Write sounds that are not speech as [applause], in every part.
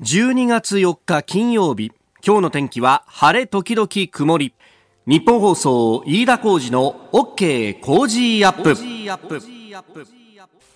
12月4日金曜日。今日の天気は晴れ時々曇り。ニッポン放送飯田浩司の OK Cozy up。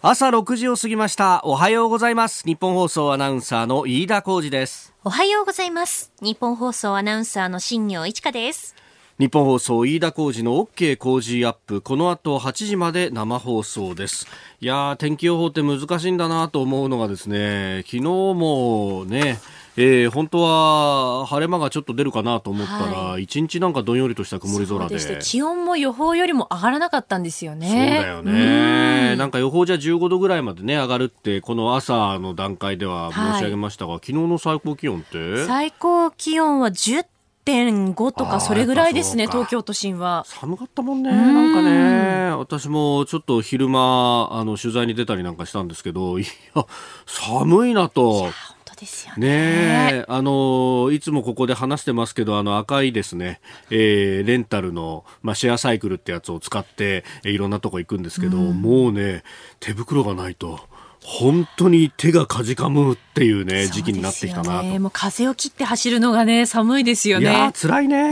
朝6時を過ぎました。おはようございます。ニッポン放送アナウンサーの飯田浩司です。おはようございます。ニッポン放送アナウンサーの新行市佳です日本放送飯田浩二の OK 工事アップこの後8時まで生放送です。いや天気予報って難しいんだなと思うのがですね昨日もねえー、本当は晴れ間がちょっと出るかなと思ったら、一、はい、日なんかどんよりとした曇り空で。で気温も予報よりも上がらなかったんですよね。そうだよね。なんか予報じゃ15度ぐらいまでね上がるってこの朝の段階では申し上げましたが、はい、昨日の最高気温って？最高気温は10 1.5とかそれぐらいですね東京都心は。寒かったもんねなんかね。私もちょっと昼間あの取材に出たりなんかしたんですけど [laughs] いや寒いなと。ですよね。ねあのいつもここで話してますけど、あの赤いですね、えー、レンタルの、まあ、シェアサイクルってやつを使って、えー、いろんなとこ行くんですけど、うん、もうね、手袋がないと。本当に手がかじかむっていうね、時期になってきたなと。もう風を切って走るのがね、寒いですよね。いや辛いね。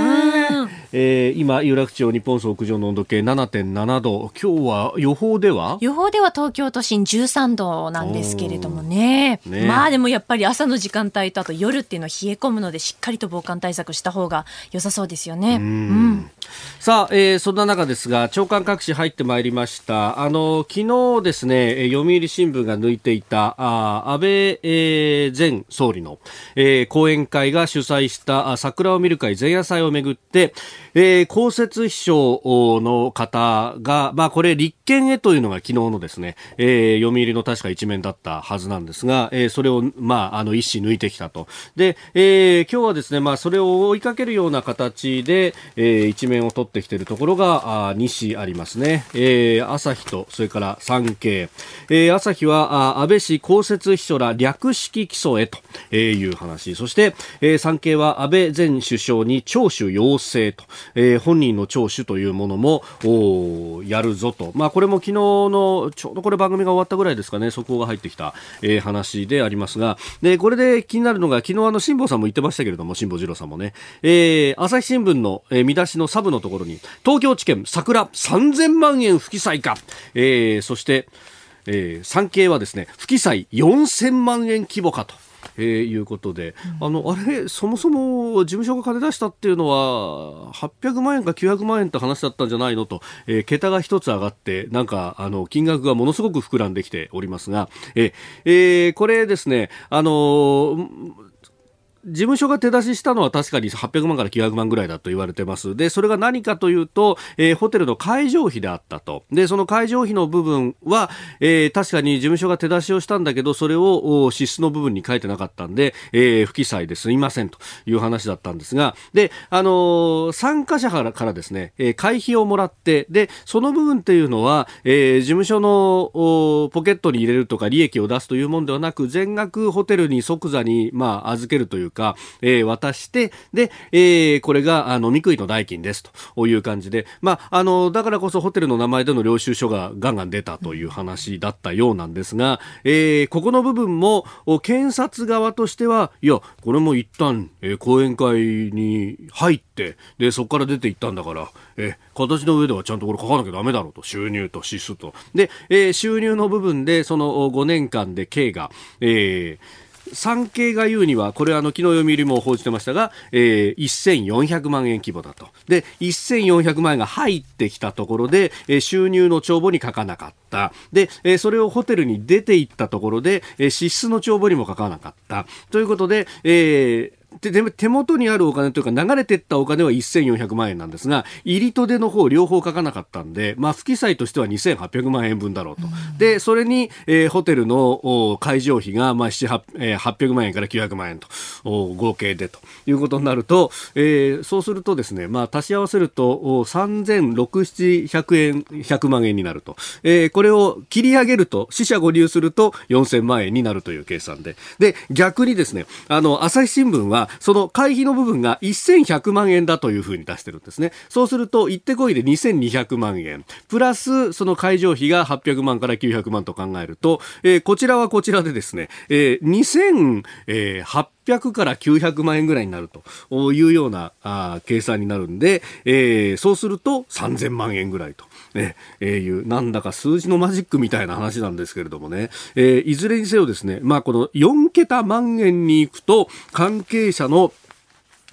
えー、今、有楽町日本総屋上の温度計7.7度。今日は予報では？予報では東京都心13度なんですけれどもね。ねまあでもやっぱり朝の時間帯とあと夜っていうのは冷え込むので、しっかりと防寒対策した方が良さそうですよね。うん。さあ、えー、そんな中ですが、長官各紙入ってまいりました。あの、昨日ですね、読売新聞が抜いていたあ安倍、えー、前総理の、えー、講演会が主催した桜を見る会前夜祭をめぐって、えー、公設秘書の方が、まあ、これ立憲へというのが昨日のですね、えー、読売の確か一面だったはずなんですが、えー、それを、まあ、あの一紙抜いてきたと。で、えー、今日はですね、まあ、それを追いかけるような形で、えー、一面を取ってきているところがあ2紙ありますね。えー、朝日とそれから産経、えー、朝日はあ安倍氏公設秘書ら略式起訴へという話。そして、えー、産経は安倍前首相に聴取要請と、えー、本人の聴取というものもやるぞと、まあ、これも昨日のちょうどこれ番組が終わったぐらいですかね。速報が入ってきた、えー、話でありますが。でこれで気になるのが昨日あの辛坊さんも言ってましたけれども辛坊治郎さんもね、えー、朝日新聞の、えー、見出しのサブのところに東京地検桜3000万円不記載か、えー、そしてえー、産経はですね不記載4000万円規模かと。えー、いうことで、うん、あのあれそもそも事務所が金出したっていうのは800万円か900万円って話だったんじゃないのと、えー、桁が一つ上がってなんかあの金額がものすごく膨らんできておりますが、えー、えー、これですねあのー事務所が手出ししたのは確かに800万から900万ぐらいだと言われてます。で、それが何かというと、えー、ホテルの会場費であったと。で、その会場費の部分は、えー、確かに事務所が手出しをしたんだけど、それを支出の部分に書いてなかったんで、えー、不記載ですいませんという話だったんですが、で、あの、参加者からですね、えー、会費をもらって、で、その部分っていうのは、えー、事務所のポケットに入れるとか利益を出すというものではなく、全額ホテルに即座に、まあ、預けるというか、えー、渡して、で、えー、これが、あの、みくいの代金ですという感じで、まあ、あの、だからこそホテルの名前での領収書がガンガン出たという話だったようなんですが、えー、ここの部分も、検察側としては、いや、これも一旦、えー、講演会に入って、で、そこから出ていったんだから、えー、形の上ではちゃんとこれ書かなきゃダメだろうと、収入と支出と。で、えー、収入の部分で、その5年間で計が、えー、産経が言うには、これはあの、昨日読売も報じてましたが、えー、1400万円規模だと。で、1400万円が入ってきたところで、えー、収入の帳簿に書かなかった。で、えー、それをホテルに出て行ったところで、えー、支出の帳簿にも書かなかった。ということで、えー、手元にあるお金というか流れていったお金は1400万円なんですが入りと出の方両方書かなかったんで、まあ、不記載としては2800万円分だろうと、うん、でそれに、えー、ホテルの会場費が、まあ、800万円から900万円と合計でと。いうことになると、えー、そうするとですね、まあ、足し合わせると3600円100万円になると、えー、これを切り上げると死者誤入すると4000万円になるという計算で。で逆にですねあの朝日新聞はその会費の部分が1100万円だというふうに出してるんですね。そうすると、行ってこいで2200万円。プラス、その会場費が800万から900万と考えると、えー、こちらはこちらでですね、えー、2800から900万円ぐらいになるというようなあ計算になるんで、えー、そうすると3000万円ぐらいと。ね、えー、いう、なんだか数字のマジックみたいな話なんですけれどもね、えー、いずれにせよですね、まあこの4桁万円に行くと、関係者の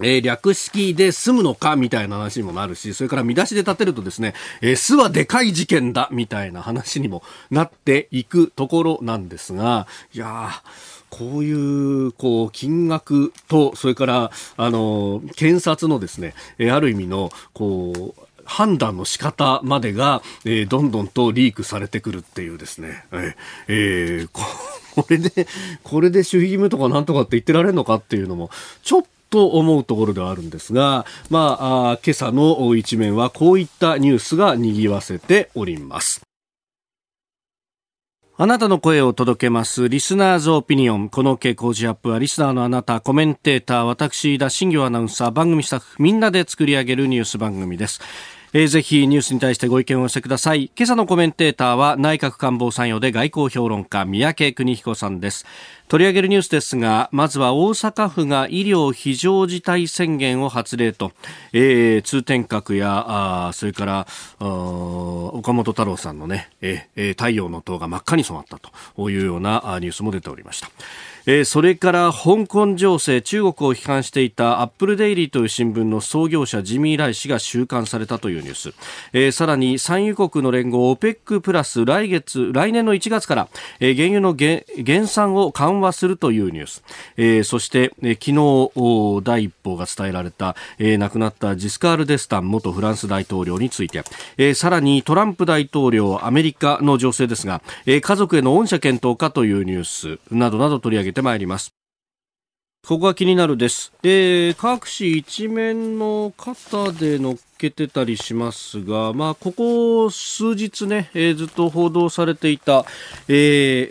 えー、略式で済むのかみたいな話にもなるし、それから見出しで立てるとですね、えー、巣はでかい事件だみたいな話にもなっていくところなんですが、いやーこういう、こう、金額と、それから、あの、検察のですね、えー、ある意味の、こう、判断の仕方までが、えー、どんどんとリークされてくるっていうですね、ええー、[laughs] これで、これで守秘義務とかなんとかって言ってられるのかっていうのも、ちょっとと思うところではあるんですが、まあ、あ今朝の一面はこういったニュースが賑わせております。あなたの声を届けます。リスナーズオピニオン。この傾向時アップは、リスナーのあなた、コメンテーター、私、田新行アナウンサー、番組スタッフ、みんなで作り上げるニュース番組です。えー、ぜひニュースに対してご意見を寄せください。今朝のコメンテーターは内閣官房参与で外交評論家、三宅邦彦さんです。取り上げるニュースですが、まずは大阪府が医療非常事態宣言を発令と、えー、通天閣や、あそれから岡本太郎さんのね、えー、太陽の塔が真っ赤に染まったというようなニュースも出ておりました。えー、それから香港情勢中国を批判していたアップルデイリーという新聞の創業者ジミー・ライ氏が収監されたというニュース、えー、さらに産油国の連合 OPEC プラス来月来年の1月から、えー、原油の減産を緩和するというニュース、えー、そして、えー、昨日第一報が伝えられた、えー、亡くなったジスカール・デスタン元フランス大統領について、えー、さらにトランプ大統領アメリカの情勢ですが、えー、家族への恩赦検討かというニュースなどなど取り上げててまいります。ここが気になるです。で、各紙一面の肩でのけてたりしますが、まあ、ここ数日ね、えー、ずっと報道されていた、え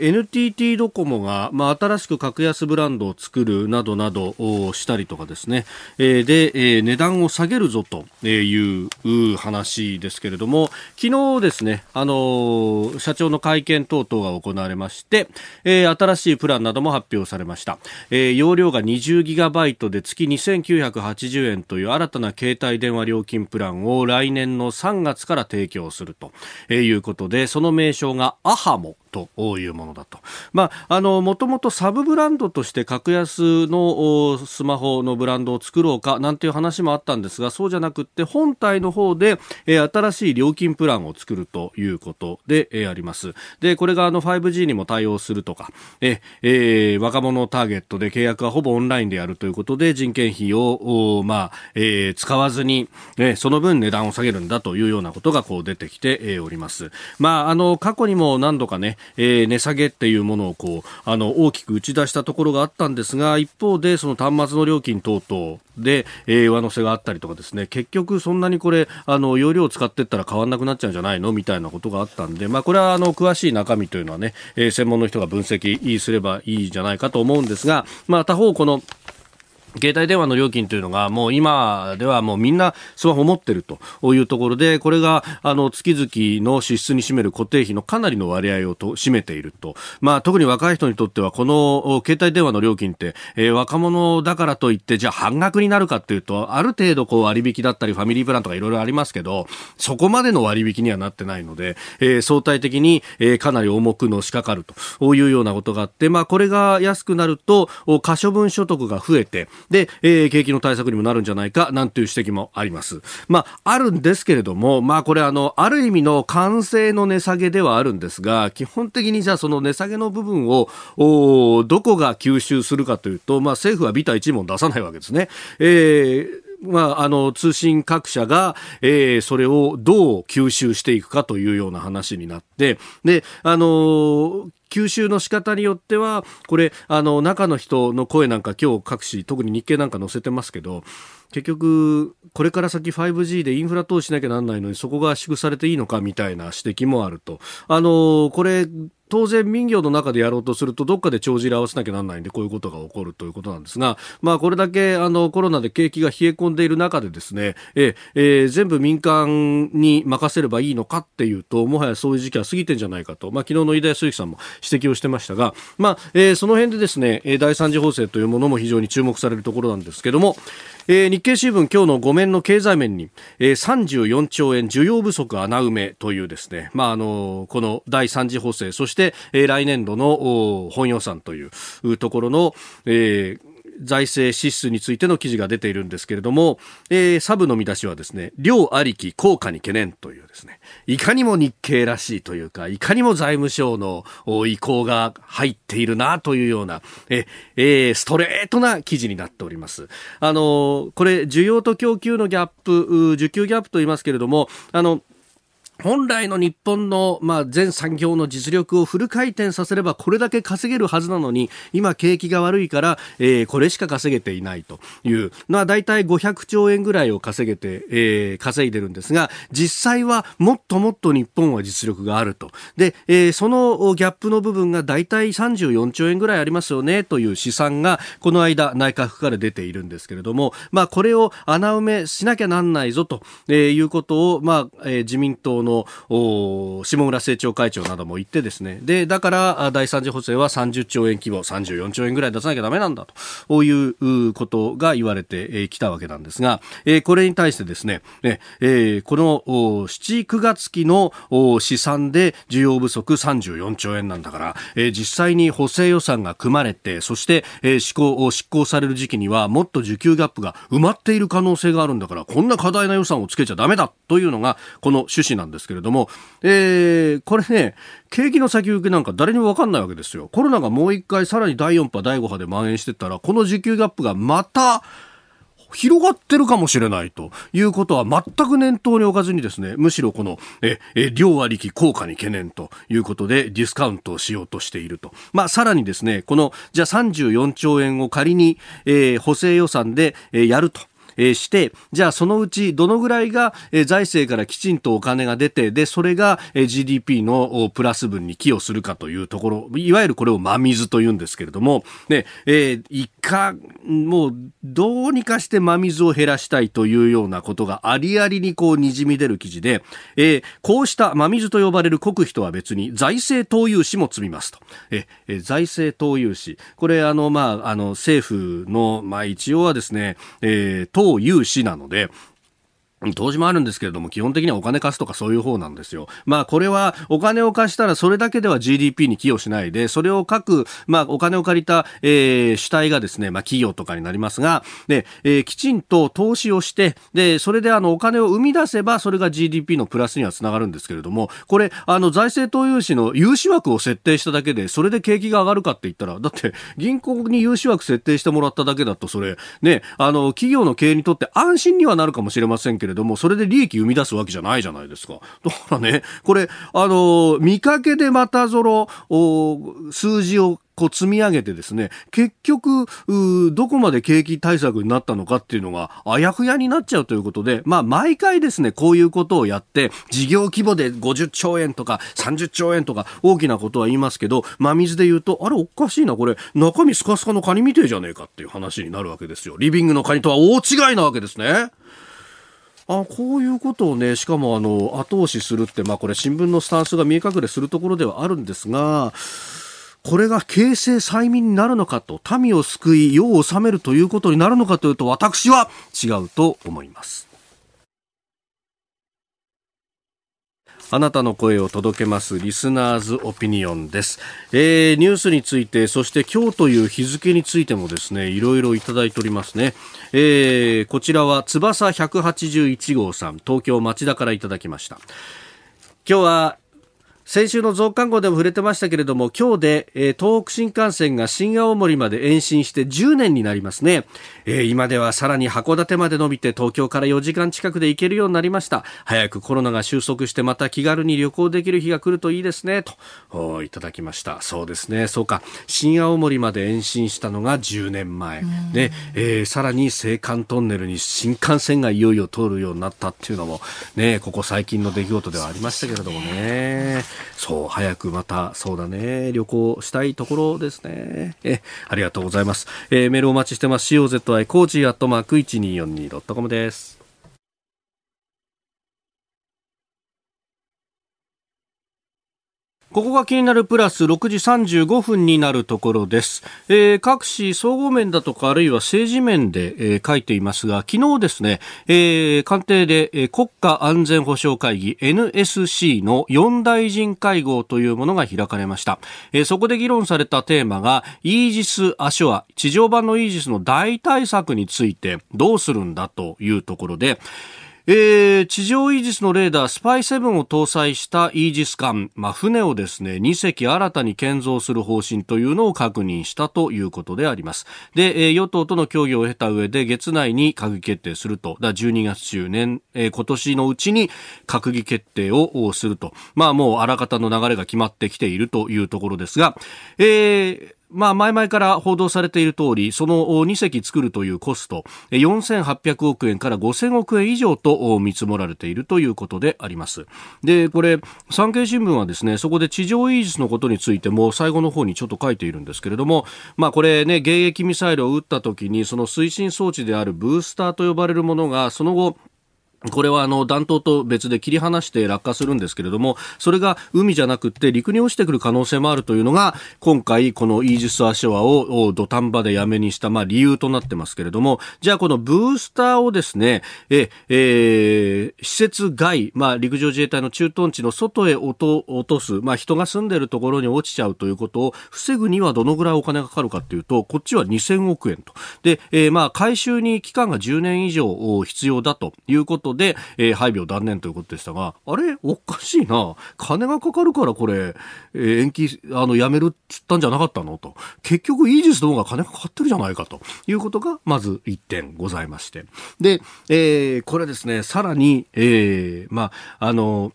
ー、NTT ドコモが、まあ、新しく格安ブランドを作るなどなどをしたりとかですね、えー、で、えー、値段を下げるぞという話ですけれども、昨日ですね、あのー、社長の会見等々が行われまして、えー、新しいプランなども発表されました。えー、容量が20ギガバイトで月2980円という新たな携帯電話料金プランプランを来年の3月から提供するということで、その名称がアハモ。というものだと。まあ、あの、もともとサブブランドとして格安のスマホのブランドを作ろうかなんていう話もあったんですが、そうじゃなくって本体の方で、え新しい料金プランを作るということで、えあります。で、これがあの 5G にも対応するとか、え、えー、若者ターゲットで契約はほぼオンラインでやるということで人件費を、まあ、えー、使わずに、えその分値段を下げるんだというようなことがこう出てきて、えおります。まあ、あの、過去にも何度かね、えー、値下げっていうものをこうあの大きく打ち出したところがあったんですが一方でその端末の料金等々で、えー、上乗せがあったりとかですね結局そんなにこれあの容量を使っていったら変わらなくなっちゃうんじゃないの？みたいなことがあったんで、まあ、これはあの詳しい中身というのはね、えー、専門の人が分析すればいいじゃないかと思うんですが、まあ、他方この携帯電話の料金というのがもう今ではもうみんなスマホ持ってるというところでこれがあの月々の支出に占める固定費のかなりの割合をと占めていると、まあ、特に若い人にとってはこの携帯電話の料金って、えー、若者だからといってじゃあ半額になるかというとある程度こう割引だったりファミリープランとかいろいろありますけどそこまでの割引にはなってないので、えー、相対的に、えー、かなり重くのしかかるというようなことがあって、まあ、これが安くなると可処分所得が増えてで、えー、景気の対策にもなるんじゃないかなんていう指摘もあります。まあ、あるんですけれども、まあ、これあの、ある意味の完成の値下げではあるんですが、基本的にじゃあその値下げの部分を、おどこが吸収するかというと、まあ、政府はビタ一文出さないわけですね。えーまあ、あの通信各社が、えー、それをどう吸収していくかというような話になってで、あの、吸収の仕方によってはこれあの中の人の声なんか今日各紙特に日経なんか載せてますけど結局これから先 5G でインフラ投資しなきゃなんないのにそこが圧縮されていいのかみたいな指摘もあると。あのこれ当然民業の中でやろうとするとどっかで帳尻合わせなきゃなんないんでこういうことが起こるということなんですが、まあ、これだけあのコロナで景気が冷え込んでいる中でですね、ええー、全部民間に任せればいいのかっていうともはやそういう時期は過ぎてんじゃないかと、まあ、昨日の飯田康之さんも指摘をしてましたが、まあえー、その辺でですね第三次補正というものも非常に注目されるところなんですけども、えー、日経新聞今日の5面の経済面に、えー、34兆円需要不足穴埋めというですね、まあ、あのこの第3次補正そして、えー、来年度の本予算というところの、えー、財政支出についての記事が出ているんですけれども、えー、サブの見出しはですね、量ありき効果に懸念というですね、いかにも日経らしいというか、いかにも財務省の意向が入っているなというような、ええー、ストレートな記事になっております。あの、これ、需要と供給のギャップ、需給ギャップと言いますけれども、あの、本来の日本の、まあ、全産業の実力をフル回転させればこれだけ稼げるはずなのに今景気が悪いから、えー、これしか稼げていないという。のは大体500兆円ぐらいを稼げて、えー、稼いでるんですが実際はもっともっと日本は実力があると。で、えー、そのギャップの部分が大体34兆円ぐらいありますよねという試算がこの間内閣府から出ているんですけれども、まあ、これを穴埋めしなきゃなんないぞと、え、いうことを、まあえー、自民党のの下村政調会長なども言ってですね。でだから第三次補正は30兆円規模34兆円ぐらい出さなきゃだめなんだということが言われてきたわけなんですが、えこれに対してですね、えこの7、9月期の試算で需要不足34兆円なんだから、え実際に補正予算が組まれてそして、え施行執行される時期にはもっと需給ギャップが埋まっている可能性があるんだからこんな過大な予算をつけちゃだめだというのがこの趣旨なんですですけれども、えー、これね、景気の先行きなんか誰にも分かんないわけですよ。コロナがもう一回さらに第4波、第5波で蔓延してったら、この需給ギャップがまた、広がってるかもしれないということは全く念頭に置かずにですね、むしろこの、え、え、量割引効果に懸念ということでディスカウントをしようとしていると。まあ、さらにですね、この、じゃあ34兆円を仮に、えー、補正予算で、えー、やると。えして、じゃあそのうちどのぐらいが、財政からきちんとお金が出て、で、それが、GDP のプラス分に寄与するかというところ、いわゆるこれを真水と言うんですけれども、ね、えー、いか、もう、どうにかして真水を減らしたいというようなことがありありにこう滲み出る記事で、えー、こうした真水と呼ばれる国費とは別に財政投融資も積みますと。えー、財政投融資。これ、あの、まあ、あの、政府の、まあ、一応はですね、えー、党有志なので、投資もあるんですけれども、基本的にはお金貸すとかそういう方なんですよ。まあ、これはお金を貸したらそれだけでは GDP に寄与しないで、それを各、まあ、お金を借りた、えー、主体がですね、まあ、企業とかになりますが、で、えー、きちんと投資をして、で、それであの、お金を生み出せば、それが GDP のプラスにはつながるんですけれども、これ、あの、財政投融資の融資枠を設定しただけで、それで景気が上がるかって言ったら、だって、銀行に融資枠設定してもらっただけだと、それ、ね、あの、企業の経営にとって安心にはなるかもしれませんけどれども、それで利益生み出すわけじゃないじゃないですか。だからね、これ、あの、見かけでまたぞろ、数字をこう積み上げてですね、結局、どこまで景気対策になったのかっていうのが、あやふやになっちゃうということで、まあ、毎回ですね、こういうことをやって、事業規模で50兆円とか30兆円とか大きなことは言いますけど、真水で言うと、あれおかしいな、これ、中身スカスカのカニみてえじゃねえかっていう話になるわけですよ。リビングのカニとは大違いなわけですね。あこういうことをね、しかもあの、後押しするって、まあこれ新聞のスタンスが見え隠れするところではあるんですが、これが形成催眠になるのかと、民を救い、世を治めるということになるのかというと、私は違うと思います。あなたの声を届けますリスナーズオピニオンです、えー、ニュースについてそして今日という日付についてもですねいろいろいただいておりますね、えー、こちらは翼181号さん東京町田からいただきました。今日は先週の増刊号でも触れてましたけれども、今日で、えー、東北新幹線が新青森まで延伸して10年になりますね。えー、今ではさらに函館まで伸びて東京から4時間近くで行けるようになりました。早くコロナが収束してまた気軽に旅行できる日が来るといいですね。と、いただきました。そうですね。そうか。新青森まで延伸したのが10年前。で、えー、さらに青函トンネルに新幹線がいよいよ通るようになったっていうのも、ね、ここ最近の出来事ではありましたけれどもね。そう早くまたそうだね。旅行したいところですね。えありがとうございます、えー、メールお待ちしてます。COZY コージーアットマーク 1242.com です。ここが気になるプラス6時35分になるところです。えー、各紙総合面だとかあるいは政治面で、えー、書いていますが、昨日ですね、えー、官邸で、えー、国家安全保障会議 NSC の4大臣会合というものが開かれました。えー、そこで議論されたテーマが、イージス・アショア、地上版のイージスの大対策についてどうするんだというところで、えー、地上イージスのレーダースパイ7を搭載したイージス艦、まあ、船をですね2隻新たに建造する方針というのを確認したということであります。で、えー、与党との協議を経た上で月内に閣議決定すると。だ12月中年、えー、今年のうちに閣議決定をすると。まあもうあらかたの流れが決まってきているというところですが、えーまあ、前々から報道されている通り、その2隻作るというコスト、4800億円から5000億円以上と見積もられているということであります。で、これ、産経新聞はですね、そこで地上イージスのことについても最後の方にちょっと書いているんですけれども、まあ、これね、迎撃ミサイルを撃った時に、その推進装置であるブースターと呼ばれるものが、その後、これはあの弾頭と別で切り離して落下するんですけれども、それが海じゃなくて陸に落ちてくる可能性もあるというのが、今回このイージス・アショアを土壇場でやめにした、まあ理由となってますけれども、じゃあこのブースターをですね、え、え、施設外、まあ陸上自衛隊の駐屯地の外へ落と落とす、まあ人が住んでるところに落ちちゃうということを防ぐにはどのぐらいお金がかかるかというと、こっちは2000億円と。で、え、まあ回収に期間が10年以上必要だということことで、えー、配備を断念ということでしたが、あれ？おかしいな。金がかかるからこれ、えー、延期、あの、やめるっつったんじゃなかったの？と。結局、イージスの方が金がかかってるじゃないかということが、まず1点ございまして。で、えー、これですね、さらに、えー、まあ、あの、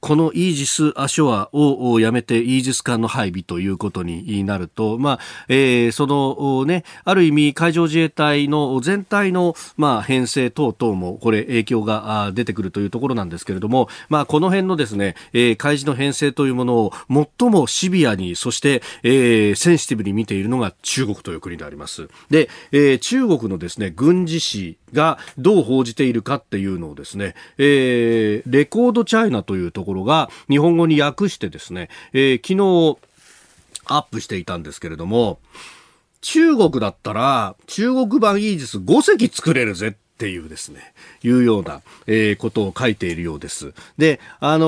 このイージス・アショアをやめてイージス艦の配備ということになると、まあえー、そのね、ある意味海上自衛隊の全体の、まあ、編成等々もこれ影響が出てくるというところなんですけれども、まあ、この辺のですね、えー、海事の編成というものを最もシビアに、そして、えー、センシティブに見ているのが中国という国であります。で、えー、中国のですね、軍事史がどう報じているかっていうのをですね、えー、レコードチャイナというところが日本語に訳してですね、えー、昨日アップしていたんですけれども、中国だったら中国版イージス5隻作れるぜっていうですね、いうような、えー、ことを書いているようです。で、あの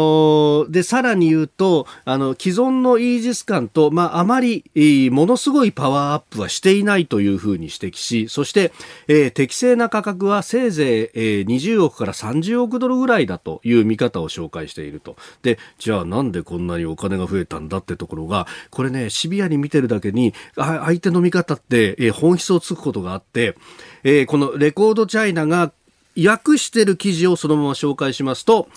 ー、で、さらに言うと、あの、既存のイージス艦と、まあ、あまり、ものすごいパワーアップはしていないというふうに指摘し、そして、えー、適正な価格はせいぜい、えー、20億から30億ドルぐらいだという見方を紹介していると。で、じゃあなんでこんなにお金が増えたんだってところが、これね、シビアに見てるだけに、相手の見方って、えー、本質をつくことがあって、えー、このレコードチャイナが訳してる記事をそのまま紹介しますと、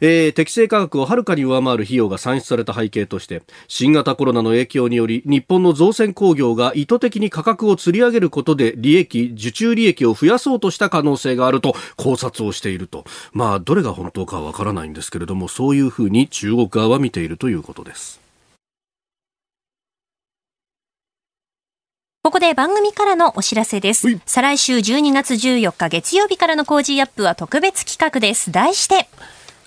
えー、適正価格をはるかに上回る費用が算出された背景として新型コロナの影響により日本の造船工業が意図的に価格を釣り上げることで利益受注利益を増やそうとした可能性があると考察をしているとまあどれが本当かわからないんですけれどもそういうふうに中国側は見ているということです。ここで番組からのお知らせです。再来週12月14日月曜日からの Cozy up は特別企画です。題して、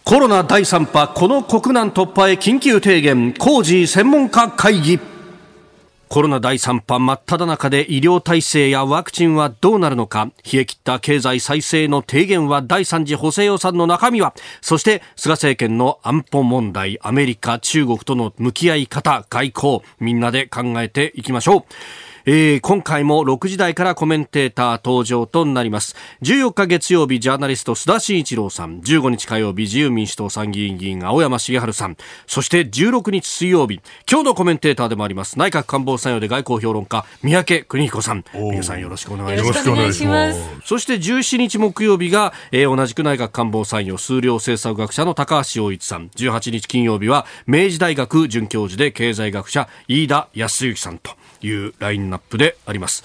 コロナ第3波、この国難突破へ緊急提言、コージー専門家会議。コロナ第3波真っ只中で医療体制やワクチンはどうなるのか。冷え切った経済再生の提言は第3次補正予算の中身は。そして菅政権の安保問題アメリカ中国との向き合い方外交。みんなで考えていきましょうえー、今回も6時台からコメンテーター登場となります。14日月曜日ジャーナリスト須田慎一郎さん。15日火曜日自由民主党参議院議員青山茂春さん。そして16日水曜日今日のコメンテーターでもあります。内閣官房参与で外交評論家三宅邦彦さん。皆さんよろしくお願いします。そして17日木曜日が、えー、同じく内閣官房参与数量政策学者の高橋洋一さん。18日金曜日は明治大学准教授で経済学者飯田康之さんというラインナップであります。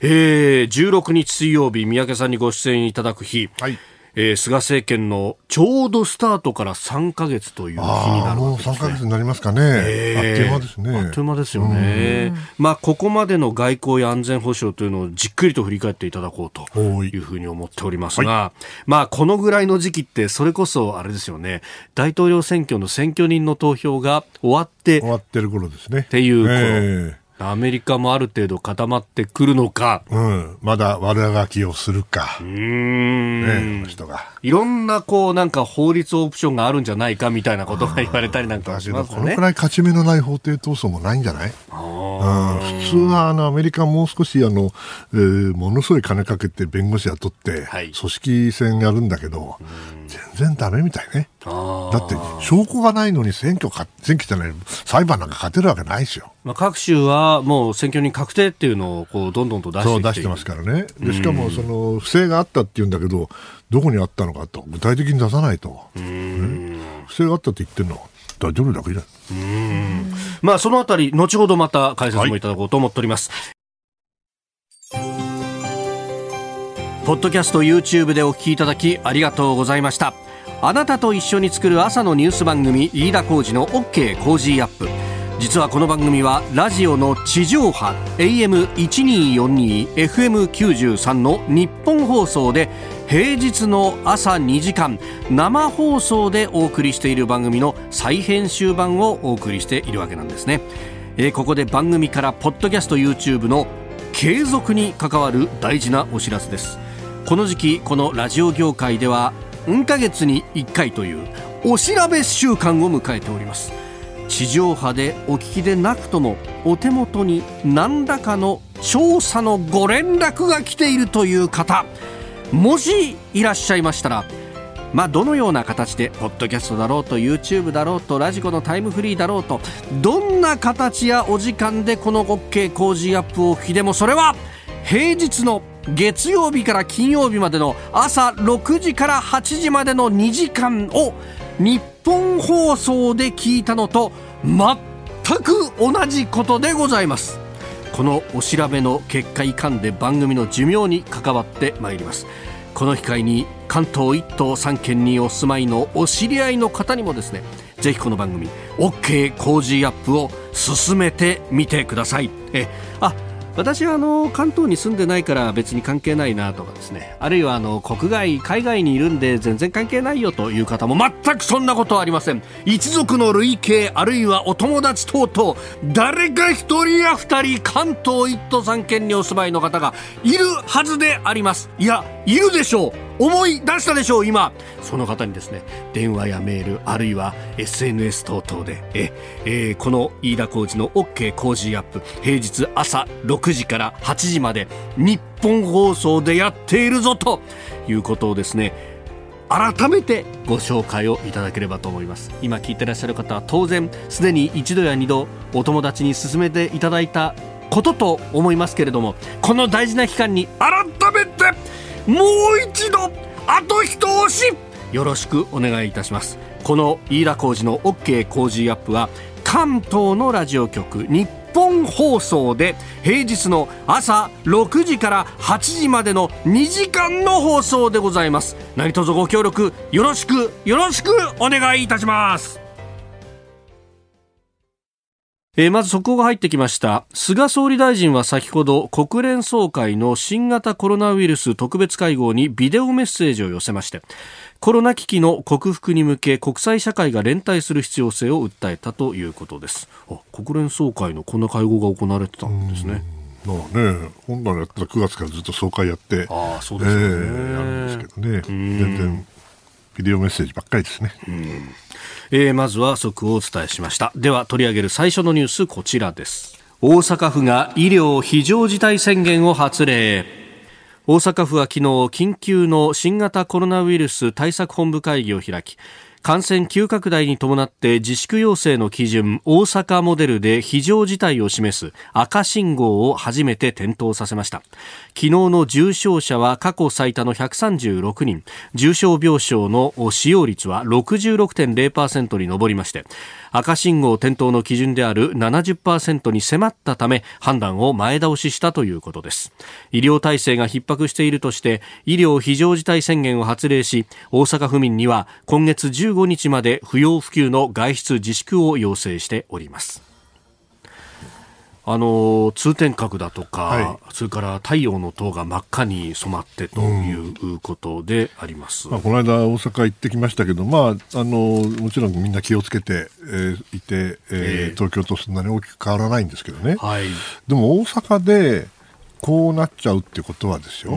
えー、16日水曜日、三宅さんにご出演いただく日、はいえー、菅政権のちょうどスタートから3か月という日になるわけです、ね、もう3か月になりますかね、えー、あっという間ですね。あっという間ですよね。まあ、ここまでの外交や安全保障というのをじっくりと振り返っていただこうというふうに思っておりますが、はい、まあ、このぐらいの時期って、それこそあれですよね、大統領選挙の選挙人の投票が終わって、終わってる頃ですね。っていう頃。えーアメリカもある程度固まってくるのか。うん。まだ悪あがきをするか。うん。ね、人が。いろんな、こう、なんか法律オプションがあるんじゃないかみたいなことが言われたりなんかしますね。このくらい勝ち目のない法廷闘争もないんじゃない？うん、普通は、あの、アメリカもう少し、あの、えー、ものすごい金かけて弁護士雇って、はい、組織戦やるんだけど、全然ダメみたいね。だって、証拠がないのに選挙か、選挙じゃない、裁判なんか勝てるわけないですよ。まあ、各州はもう選挙人確定っていうのをこうどんどんと出して出してますからね。でしかもその不正があったっていうんだけど、どこにあったのかと具体的に出さないと。不正があったって言ってるのは大丈夫だけじゃん。まあそのあたり後ほどまた解説もいただこうと思っております。はい、ポッドキャスト YouTube でお聞きいただきありがとうございました。あなたと一緒に作る朝のニュース番組飯田浩二の OK コージーアップ。実はこの番組はラジオの地上波 AM1242 FM93 のニッポン放送で平日の朝2時間生放送でお送りしている番組の再編集版をお送りしているわけなんですね、えー、ここで番組からポッドキャスト YouTube の継続に関わる大事なお知らせです。この時期このラジオ業界では運ヶ月に1回というお調べ週間を迎えております。地上波でお聞きでなくともお手元に何らかの調査のご連絡が来ているという方。もしいらっしゃいましたらまあ、どのような形でポッドキャストだろうと YouTube だろうとラジコのタイムフリーだろうとどんな形やお時間でこの OK 工事アップを聞きでもそれは平日の月曜日から金曜日までの朝6時から8時までの2時間を日本放送で聞いたのと全く同じことでございます。このお調べの結果いかんで番組の寿命に関わってまいります。この機会に関東1都3県にお住まいのお知り合いの方にもですねぜひこの番組 OK 工事アップを進めてみてください。えあ私はあの関東に住んでないから別に関係ないなとかですね。あるいはあの国外海外にいるんで全然関係ないよという方も全くそんなことはありません。一族の累計あるいはお友達等々誰か一人や二人関東一都三県にお住まいの方がいるはずであります。いやいるでしょう。思い出したでしょう今。その方にですね電話やメールあるいは SNS 等々でえ、えー、この飯田浩二の OK 工事アップ平日朝6時から8時まで日本放送でやっているぞということをですね改めてご紹介をいただければと思います。今聞いてらっしゃる方は当然すでに一度や二度お友達に勧めていただいたことと思いますけれどもこの大事な期間に改めてもう一度あと一押しよろしくお願いいたします。この飯田浩二の OK 工事アップは関東のラジオ局日本放送で平日の朝6時から8時までの2時間の放送でございます。何卒ご協力よろしくよろしくお願いいたします。えー、まず速報が入ってきました。菅総理大臣は先ほど国連総会の新型コロナウイルス特別会合にビデオメッセージを寄せましてコロナ危機の克服に向け国際社会が連帯する必要性を訴えたということです。国連総会のこんな会合が行われてたんですね。まあね、本来やったら9月からずっと総会やって、あそうですね、えー、やるんですけどね、全然ビデオメッセージばっかりですね。えー、まずは速報をお伝えしました。では取り上げる最初のニュースこちらです。大阪府が医療非常事態宣言を発令。大阪府は昨日緊急の新型コロナウイルス対策本部会議を開き感染急拡大に伴って自粛要請の基準大阪モデルで非常事態を示す赤信号を初めて点灯させました。昨日の重症者は過去最多の136人。重症病床の使用率は66.0%に上りまして赤信号点灯の基準である70%に迫ったため判断を前倒ししたということです。医療体制が逼迫しているとして医療非常事態宣言を発令し大阪府民には今月15日まで不要不急の外出自粛を要請しております。あの通天閣だとか、はい、それから太陽の塔が真っ赤に染まってということであります、うん、まあ、この間、大阪行ってきましたけど、まあ、あのもちろんみんな気をつけて、えー、いて、えー、東京とそんなに大きく変わらないんですけどね、はい、でも大阪でこうなっちゃうってことはですよ、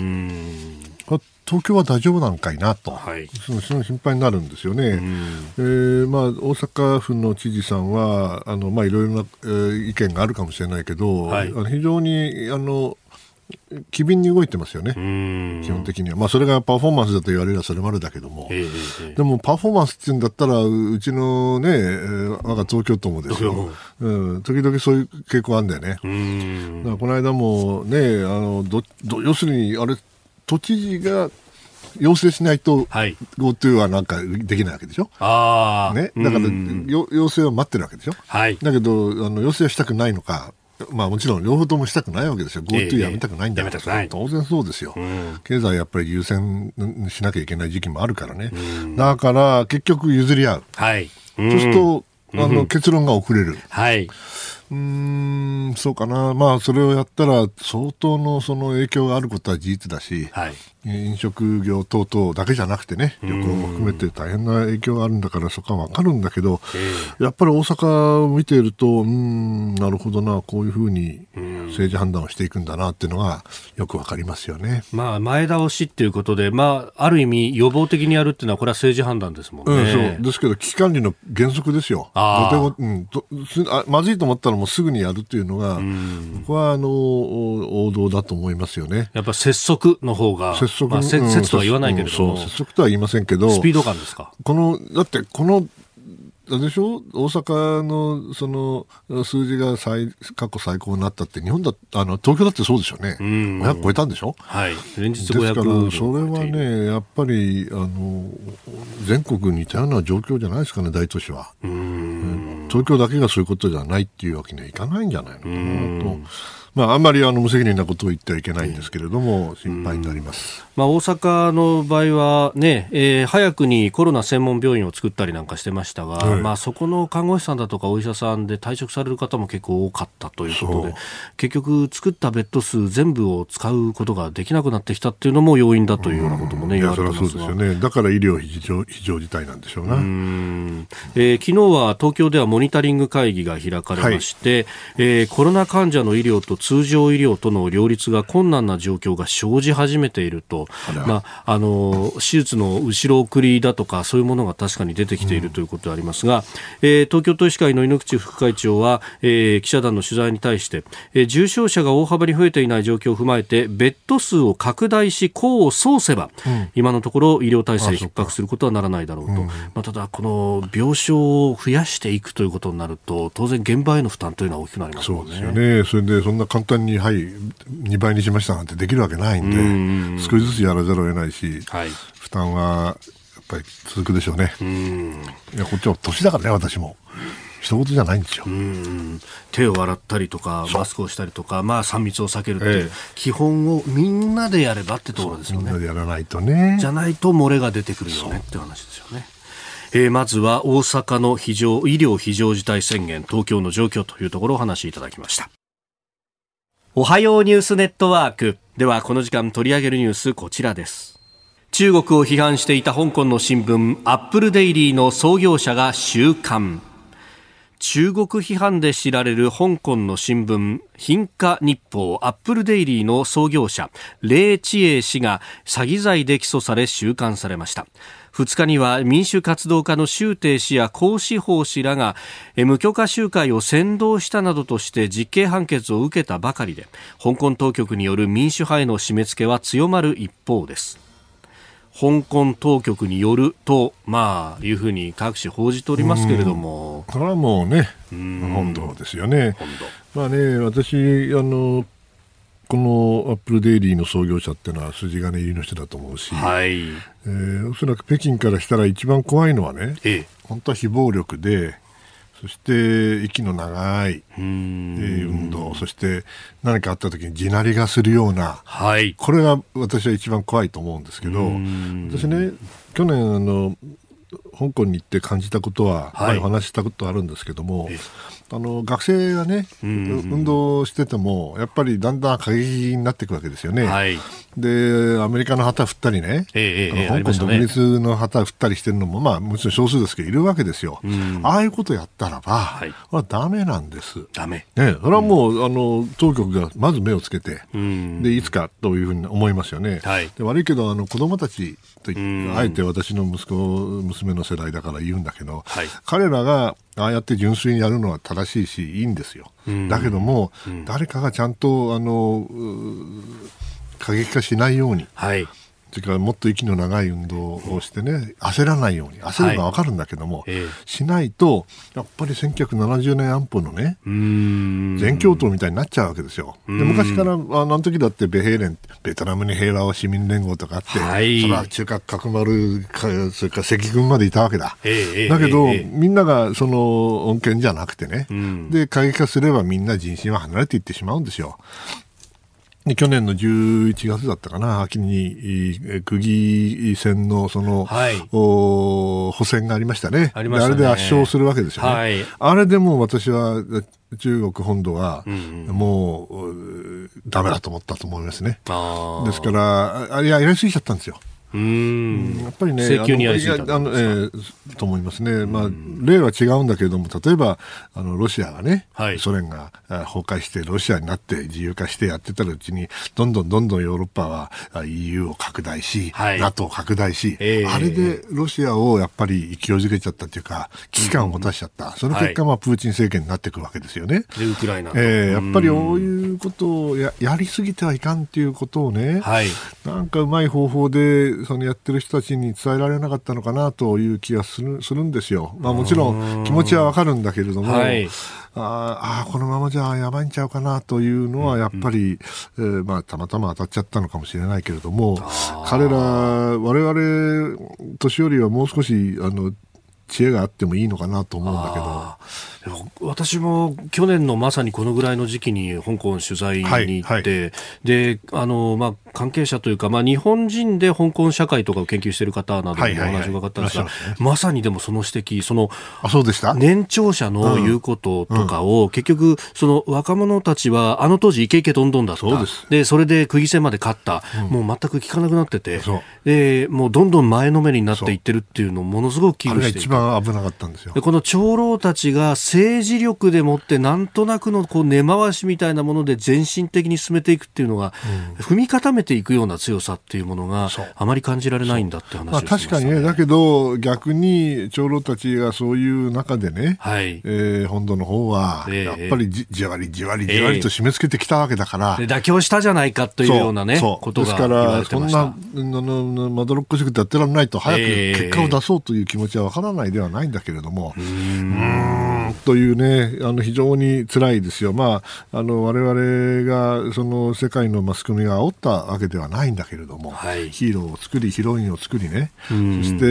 東京は大丈夫なんかいなと、はい、その心配になるんですよね、えーまあ、大阪府の知事さんはあの、まあ、いろいろな、えー、意見があるかもしれないけど、はい、非常にあの機敏に動いてますよね、基本的には、まあ、それがパフォーマンスだと言われればそれまでだけども、でもパフォーマンスっていうんだったら、うちのね、我が東京都もですよ、[laughs] うん、時々そういう傾向あるんだよね。だからこの間もね、あのどど要するにあれ都知事が要請しないと、はい、GoTo はなんかできないわけでしょ？あね、だから、要請は待ってるわけでしょ？はい、だけどあの要請はしたくないのか。まあもちろん両方ともしたくないわけですよ。GoTo やめたくないんだから、えー、当然そうですよ、うん、経済やっぱり優先しなきゃいけない時期もあるからね。うん、だから結局譲り合う。はい、そうすると、あの結論が遅れる。はい。うん、そうかな。まあ、それをやったら、相当のその影響があることは事実だし、はい、飲食業等々だけじゃなくてね、旅行も含めて大変な影響があるんだから、そこはわかるんだけど、やっぱり大阪を見ていると、うん、なるほどな、こういうふうに政治判断をしていくんだなっていうのがよくわかりますよね。まあ、前倒しっていうことで、まあ、ある意味予防的にやるっていうのは、これは政治判断ですもんね。うん、そうですけど、危機管理の原則ですよ。とても、うん、あまずいと思ったらもうすぐにやるっていうのが、僕はあの王道だと思いますよね。やっぱ拙速の方が。拙速、まあ、節とは言わないけれども、うん、拙速とは言いませんけど、スピード感ですか？この、だってこの、あでしょ？大阪のその数字が最過去最高になったって、日本だあの東京だってそうでしょうね、うん、500超えたんでしょ、はい、連日500ですから、それはね、やっぱりあの全国に似たような状況じゃないですかね、大都市は。うん東京だけがそういうことじゃないっていうわけにはいかないんじゃないのかなと。まあ、あんまりあの無責任なことを言ってはいけないんですけれども、心配になります、まあ、大阪の場合はね、えー、早くにコロナ専門病院を作ったりなんかしてましたが、はい、まあ、そこの看護師さんだとかお医者さんで退職される方も結構多かったということで、結局、作ったベッド数全部を使うことができなくなってきたっていうのも要因だというようなこともね、言われてますそうですよね、だから医療非常非常事態なんでしょうな、うん。えー、昨日は東京ではモニタリング会議が開かれまして、はい、えー、コロナ患者の医療と通常医療との両立が困難な状況が生じ始めていると、まあ、あの手術の後ろ送りだとかそういうものが確かに出てきているということでありますが、うん、えー、東京都医師会の猪口副会長は、えー、記者団の取材に対して、えー、重症者が大幅に増えていない状況を踏まえてベッド数を拡大し功を奏せば、うん、今のところ医療体制逼迫することはならないだろうと、うん、まあ、ただ、この病床を増やしていくということになると当然現場への負担というのは大きくなりますね。そうですよね。それでそんな簡単にに、はい、2倍にしましたなんてできるわけないんで、ん少しずつやらざるを得ないし、はい、負担はやっぱり続くでしょうね。いやこっちは年だからね、私も。一言じゃないんですよ手を洗ったりとかマスクをしたりとか、まあ、3密を避けるっていう、ええ、基本をみんなでやればってところですよね。やらないとね。じゃないと漏れが出てくるよねって話ですよね。えー、まずは大阪の非常医療非常事態宣言東京の状況というところをお話しいただきました。おはようニュースネットワーク。では、この時間取り上げるニュース、こちらです。中国を批判していた香港の新聞、アップルデイリーの創業者が収監。中国批判で知られる香港の新聞、貧華日報アップルデイリーの創業者、レイ・チエイ氏が詐欺罪で起訴され収監されました。2日には民主活動家の周庭氏や江志宝氏らが無許可集会を扇動したなどとして実刑判決を受けたばかりで香港当局による民主派への締め付けは強まる一方です香港当局によると、まあ、いうふうに各紙報じておりますけれども。これはもうね、本土ですよね。まあね、私、あの、このアップルデイリーの創業者っていうのは筋金入りの人だと思うし、はい。えー、おそらく北京からしたら一番怖いのはね、ええ、本当は非暴力で、そそして息の長い、えー、運動、そして何かあった時に地鳴りがするような、はい、これが私は一番怖いと思うんですけど、私ね、去年あの、香港に行って感じたことは、はい、お話したことあるんですけども、あの学生がね、うんうん、運動してても、やっぱりだんだん過激になっていくわけですよね。はい、で、アメリカの旗振ったりね、えー、あの香港独立の旗振ったりしてるのも、まあ、もちろん少数ですけど、いるわけですよ。うん、ああいうことやったらば、はい、はだめなんです。ダメ。ね、それはもう、うん、あの、当局がまず目をつけて、うん、で、いつかというふうに思いますよね。はい、で悪いけど、あの、子供たちと、あえて私の息子、娘の世代だから言うんだけど、はい、彼らがああやって純粋にやるのは正しいし、いいんですよ。だけども、誰かがちゃんと、あの、過激化しないように、はい、それからもっと息の長い運動をしてね、焦らないように、焦ればわかるんだけども、はい、しないと、やっぱり1970年安保のね、全共闘みたいになっちゃうわけですよ。で昔から、あの時だってベヘーレン、ベトナムに平和を市民連合とかあって、はい、それは中核角丸それから赤軍までいたわけだ。だけど、みんながその恩恵じゃなくてね、で、過激化すればみんな人心は離れていってしまうんですよ。去年の11月だったかな、秋に区議選のその、はい、お補選がありましたね。あ、ね、れで圧勝するわけですよね。はい、あれでも私は中国本土はもう、だめだと思ったと思いますね。ですから、あれやりすぎちゃったんですよ。うん。やっぱりね、請求にやりすぎたあの、えー、と思いますね、まあ、例は違うんだけれども、例えばあのロシアがね、はい、ソ連が崩壊して、ロシアになって自由化してやってたうちに、どんどんどんどんヨーロッパは EU を拡大し、はい、NATO を拡大し、えー、あれでロシアをやっぱり勢いづけちゃったというか、危機感を持たしちゃった、その結果、まあ、プーチン政権になっていくわけですよね。でウクライナ、えー、やっぱりこういうことをややりすぎてはいかんということをね、はい、なんかうまい方法でそのやってる人たちに伝えられなかったのかなという気がするするんですよ。まあ、もちろん気持ちはわかるんだけれども、はい、ああ、このままじゃやばいんちゃうかなというのはやっぱり、うん、えー、まあ、たまたま当たっちゃったのかもしれないけれども、彼ら、我々年寄りはもう少しあの知恵があってもいいのかなと思うんだけど。私も去年のまさにこのぐらいの時期に香港取材に行って、はいはい、であのまあ、関係者というか、まあ、日本人で香港社会とかを研究している方などにお話を伺ったんですが、まさにでもその指摘、そのあそうでした？年長者の言うこととかを、うん、結局、その若者たちはあの当時、イケイケどんどんだった、でそれで区議選まで勝った、うん、もう全く聞かなくなってて、でもうどんどん前のめりになっていってるっていうのをものすごく危惧して一番危なかったんですよ。でこの長老たちが政治力でもってなんとなくのこう根回しみたいなもので全身的に進めていくっていうのが、うん、踏み固めていくような強さっていうものがあまり感じられないんだって話を、ね、まあ、確かにね。だけど逆に長老たちがそういう中でね、はい。えー、本土の方はやっぱりじ,、じわりじわりじわりと締め付けてきたわけだから、えー、妥協したじゃないかというようなねことがですからそんなまどろっこしくてやってられないと早く結果を出そうという気持ちはわからないではないんだけれども、えー、うんというねあの非常に辛いですよ。まあ、あの我々がその世界のマスコミが煽ったわけではないんだけれども、はい、ヒーローを作りヒロインを作りね、そして、え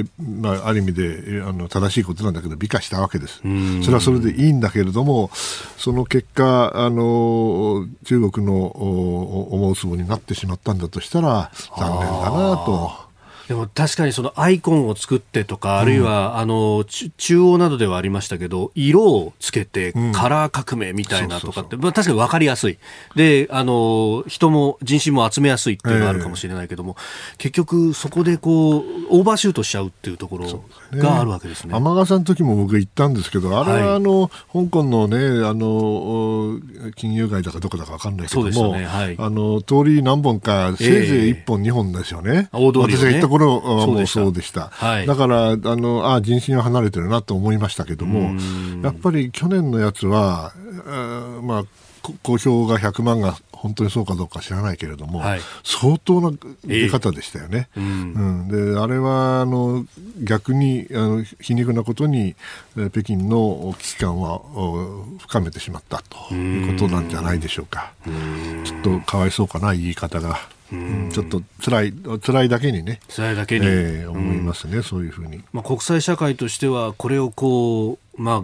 ー、まあ、ある意味であの正しいことなんだけど美化したわけです。それはそれでいいんだけれども、その結果あの中国の思うつぼになってしまったんだとしたら残念だなと。でも確かにそのアイコンを作ってとか、あるいは、あの中央などではありましたけど、色をつけてカラー革命みたいなとかって、まあ、確かに分かりやすい。で、あの人も人心も集めやすいっていうのがあるかもしれないけども、えー、結局そこでこうオーバーシュートしちゃうっていうところがあるわけですね。天笠の時も僕行ったんですけど、あれはあの、はい、香港のねあの金融街だかどこだか分かんないけども、ね。はい、あの通り何本かせいぜい1本、えー、2本ですよね。大通り、ね、私が行った頃もそうでした。はい、だから、あの、あ人心は離れてるなと思いましたけども、やっぱり去年のやつは、あまあ、公表が100万が本当にそうかどうか知らないけれども、はい、相当な出方でしたよね。えー、うん、であれはあの逆にあの皮肉なことに北京の危機感は深めてしまったということなんじゃないでしょうか。うちょっとかわいそうかな言い方が。ちょっと辛い辛いだけにね。辛いだけに、えー、思いますね、そういうふうに、まあ、国際社会としてはこれをこうまあ、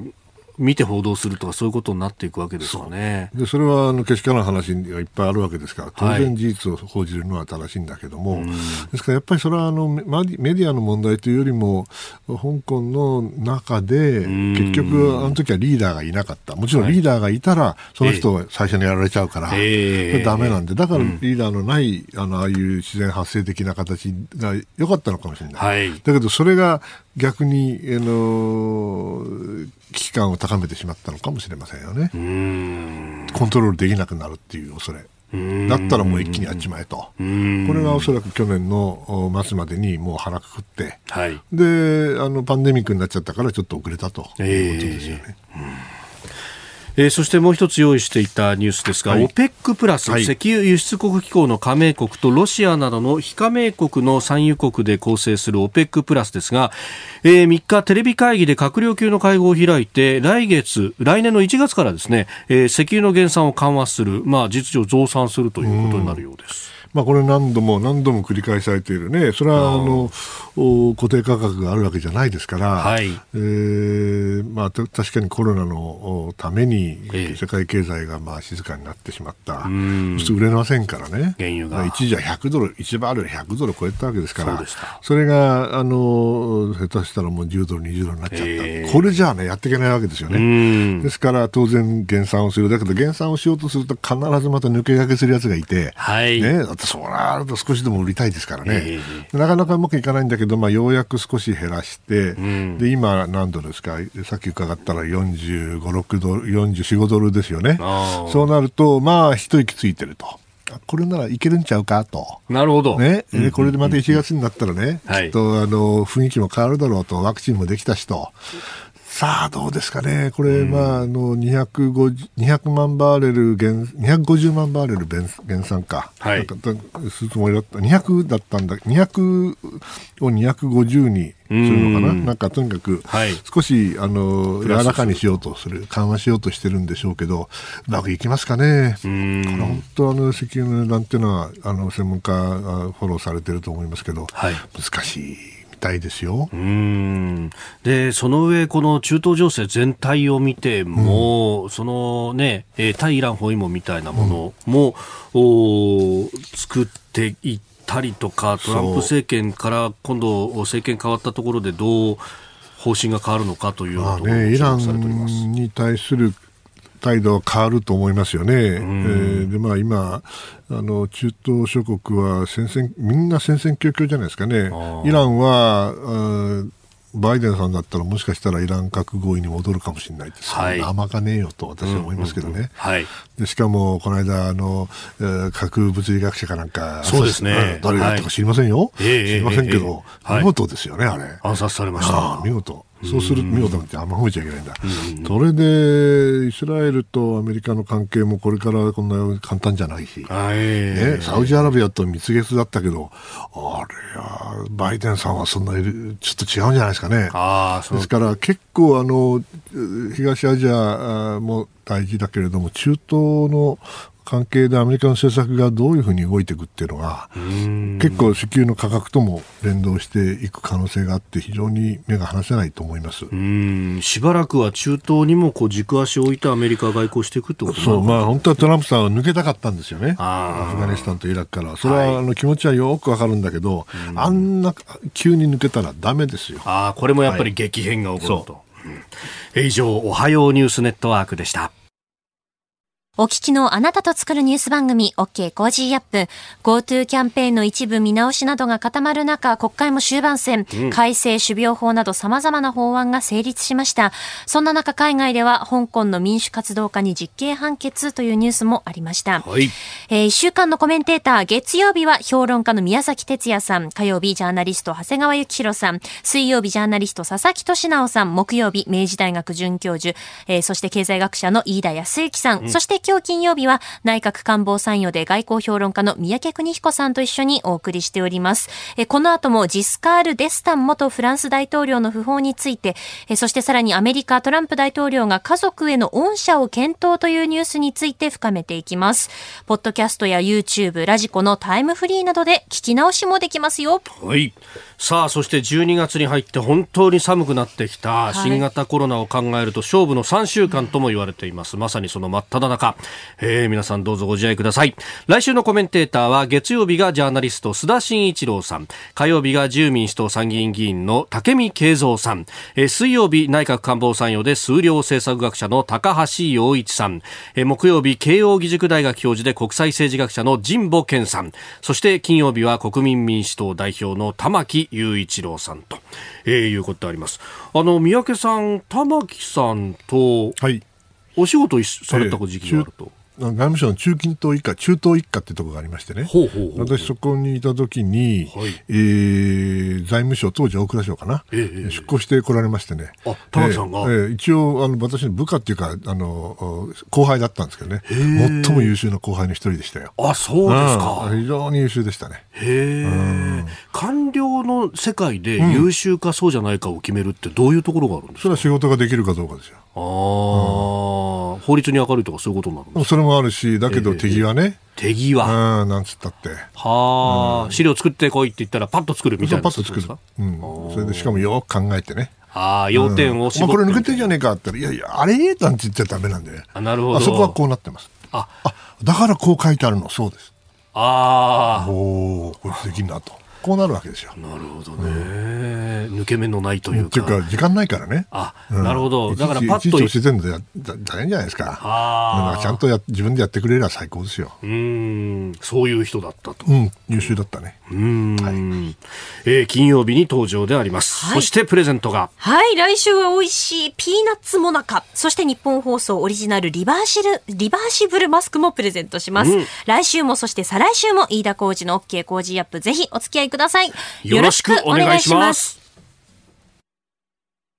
見て報道するとかそういうことになっていくわけですかね。でそれはあのけしからん話がいっぱいあるわけですから当然事実を報じるのは正しいんだけども、はい、ですからやっぱりそれはあのメディアの問題というよりも香港の中で結局あの時はリーダーがいなかった。もちろんリーダーがいたらその人を最初にやられちゃうから、えー、れダメなんで。だからリーダーのないあのああいう自然発生的な形が良かったのかもしれない。はい、だけどそれが逆に、あの危機感を高めてしまったのかもしれませんよね。コントロールできなくなるっていう恐れ。だったらもう一気にやっちまえと。これがおそらく去年の末までにもう腹くくって、はい、で、あの、パンデミックになっちゃったからちょっと遅れたということですよね。えーえー、そしてもう一つ用意していたニュースですが、はい、OPEC プラス、石油輸出国機構の加盟国とロシアなどの非加盟国の産油国で構成する OPEC プラスですが、えー、3日テレビ会議で閣僚級の会合を開いて来月来年の1月からですね、えー、石油の減産を緩和する、まあ、実情増産するということになるようです。まあ、これ何度も何度も繰り返されているね、それはあの固定価格があるわけじゃないですから、はい。えーまあ、確かにコロナのために世界経済がまあ静かになってしまった、えー、そして売れませんからね、原油が。一時は100ドル、一番ある100ドル超えたわけですから、それがあの下手したらもう10ドル、20ドルになっちゃった、えー、これじゃあね、やっていけないわけですよね。ですから当然減産をする、だけど減産をしようとすると必ずまた抜け駆けするやつがいて、はい。ね、ってそうなると少しでも売りたいですからね、えー、なかなかうまくいかないんだけど、まあ、ようやく少し減らして、うん、で今、何ドルですか、さっき伺ったら45、6ドル、44、5ドルですよね、そうなると、まあ、一息ついてると。これならいけるんちゃうかと。なるほど。ね？で、これでまた1月になったらね、きっと、あの、雰囲気も変わるだろうと、ワクチンもできたしと。さあ、どうですかね、これ、うん、まあ、あの200万バーレル減、250万バーレル減減産か、はい、するつもりだった、200だったんだ、200を250にするのかな、ん。なんかとにかく、少し、あの柔らかにしようとする、緩和しようとしてるんでしょうけど、うまくいきますかね、これ、本当、あの石油の値段っていうのは、あの専門家がフォローされてると思いますけど、はい、難しい。たいですよ。うん。でその上、この中東情勢全体を見ても、うん、そのね、えー、対イラン包囲網みたいなものも、うん、お作っていったりとか、トランプ政権から今度、政権変わったところでどう方針が変わるのかというところね、イランに対する態度は変わると思いますよね。うん、えー、でまあ、今あの、中東諸国は戦々みんな戦々恐々じゃないですかね。イランはバイデンさんだったらもしかしたらイラン核合意に戻るかもしれないです、はい、甘かねえよと私は思いますけどね、うんうんうん。はい、でしかもこの間あの、えー、核物理学者かなんかそうですね。誰だったか知りませんよ、はい、知りませんけど、えーえー、見事ですよね、あれ。暗殺されました。見事そうする見事ってあんま褒めちゃいけないんだ、それでイスラエルとアメリカの関係もこれからこんな簡単じゃないし、ね、サウジアラビアと蜜月だったけど、あれや、バイデンさんはそんな、ちょっと違うんじゃないですかね。ですから結構あの、東アジアも大事だけれども、中東の関係でアメリカの政策がどういうふうに動いていくっていうのが結構石油の価格とも連動していく可能性があって非常に目が離せないと思います。しばらくは中東にもこう軸足を置いてアメリカが外交していくってことそう、まあ、本当はトランプさんは抜けたかったんですよね。アフガニスタンとイラクから。それは、あの気持ちはよくわかるんだけどあんな急に抜けたらだめですよ。あこれもやっぱり激変が起こると、はい、以上おはようニュースネットワークでしたお聞きのあなたと作るニュース番組 OK Cozy up。GoTo キャンペーンの一部見直しなどが固まる中、国会も終盤戦、うん、改正種苗法など様々な法案が成立しました。そんな中海外では香港の民主活動家に実刑判決というニュースもありました、はい。えー、1週間のコメンテーター月曜日は評論家の宮崎哲也さん。火曜日ジャーナリスト長谷川幸宏さん。水曜日ジャーナリスト佐々木俊直さん。木曜日明治大学准教授、えー、そして経済学者の飯田康之さん、うん、そしてして今日金曜日は内閣官房参与で外交評論家の三宅邦彦さんと一緒にお送りしております。えこの後もジスカール・デスタン元フランス大統領の訃報について、えそしてさらにアメリカトランプ大統領が家族への恩赦を検討というニュースについて深めていきます。ポッドキャストや YouTube、ラジコのタイムフリーなどで聞き直しもできますよ。はい。さあ、そして12月に入って本当に寒くなってきた、新型コロナを考えると勝負の3週間とも言われています。まさにその真っ只中。えー、皆さんどうぞご自愛ください。来週のコメンテーターは月曜日がジャーナリスト須田慎一郎さん。火曜日が自由民主党参議院議員の武見敬三さん。えー、水曜日内閣官房参与で数量政策学者の高橋洋一さん。えー、木曜日慶應義塾大学教授で国際政治学者の神保健さん。そして金曜日は国民民主党代表の玉木雄一郎さんと、えー、いうことであります。あの、三宅さん、玉木さんと、はい。お仕事された時期があると。外務省の中近東一課、中東一課っていうところがありましてね、ほうほうほう私、そこにいた時に、はい、えー、財務省、当時大蔵省かな、えー、出向してこられましてね、あ田中さんが、えー、一応あの、私の部下っていうかあの、後輩だったんですけどね、最も優秀な後輩の一人でしたよ。あそうですか、非常に優秀でしたね。へえ、官僚の世界で優秀かそうじゃないかを決めるって、どういうところがあるんですか、それは仕事ができるかどうかですよ。ああ、うん、法律に明るいとかそういうことになるんですか？それもあるし、だけど手際ね。えー、手際。うん、なんつったって。はあ、うん、資料作ってこいって言ったらパッと作るみたいな。パッと作る。うん。それでしかもよく考えてね。ああ、要点を絞って、うん、まあ、これ抜けてんじゃねえかって言ったら、いやいや、あれ？なんて言っちゃダメなんで。あ、なるほど。あそこはこうなってます。あ、あ、だからこう書いてあるの、そうです。ああ。おお、これできんなと。こうなるわけですよ。なるほどね。うん、抜け目のないというか。っていうか、時間ないからね。あ、うん、なるほど。だからパッと。いち自然でや大変じゃないですか。ああ。ちゃんとや自分でやってくれれば最高ですよ。うん。そういう人だったと。うん。優秀だったね。うん。はい、えー、金曜日に登場であります。はい、そしてプレゼントが。はい。来週は美味しいピーナッツモナカ。そして日本放送オリジナルリバーシル、リバーシブルマスクもプレゼントします。うん、来週も、そして再来週も飯田浩二の OK 工事アップ。ぜひお付き合いください。よろしくお願いします。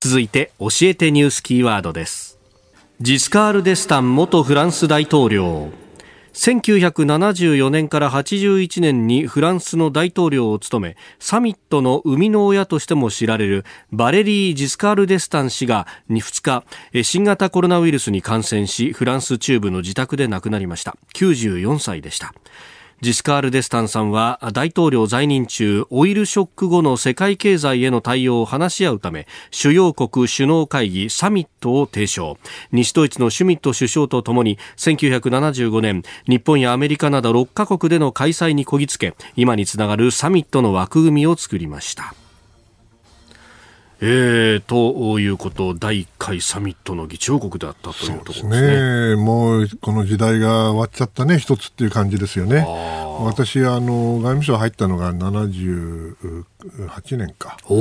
続いて、教えてニュースキーワードです。ジスカール・デスタン元フランス大統領。1974年から81年にフランスの大統領を務めサミットの生みの親としても知られるバレリー・ジスカール・デスタン氏が2日新型コロナウイルスに感染しフランス中部の自宅で亡くなりました94歳でしたジスカール・デスタンさんは大統領在任中オイルショック後の世界経済への対応を話し合うため主要国首脳会議サミットを提唱。西ドイツのシュミット首相とともに1975年日本やアメリカなど6カ国での開催にこぎつけ今につながるサミットの枠組みを作りました。えー、ということ、第1回サミットの議長国であったというところですね。ねもうこの時代が終わっちゃったね、一つっていう感じですよね。私あの、外務省入ったのが78年か。で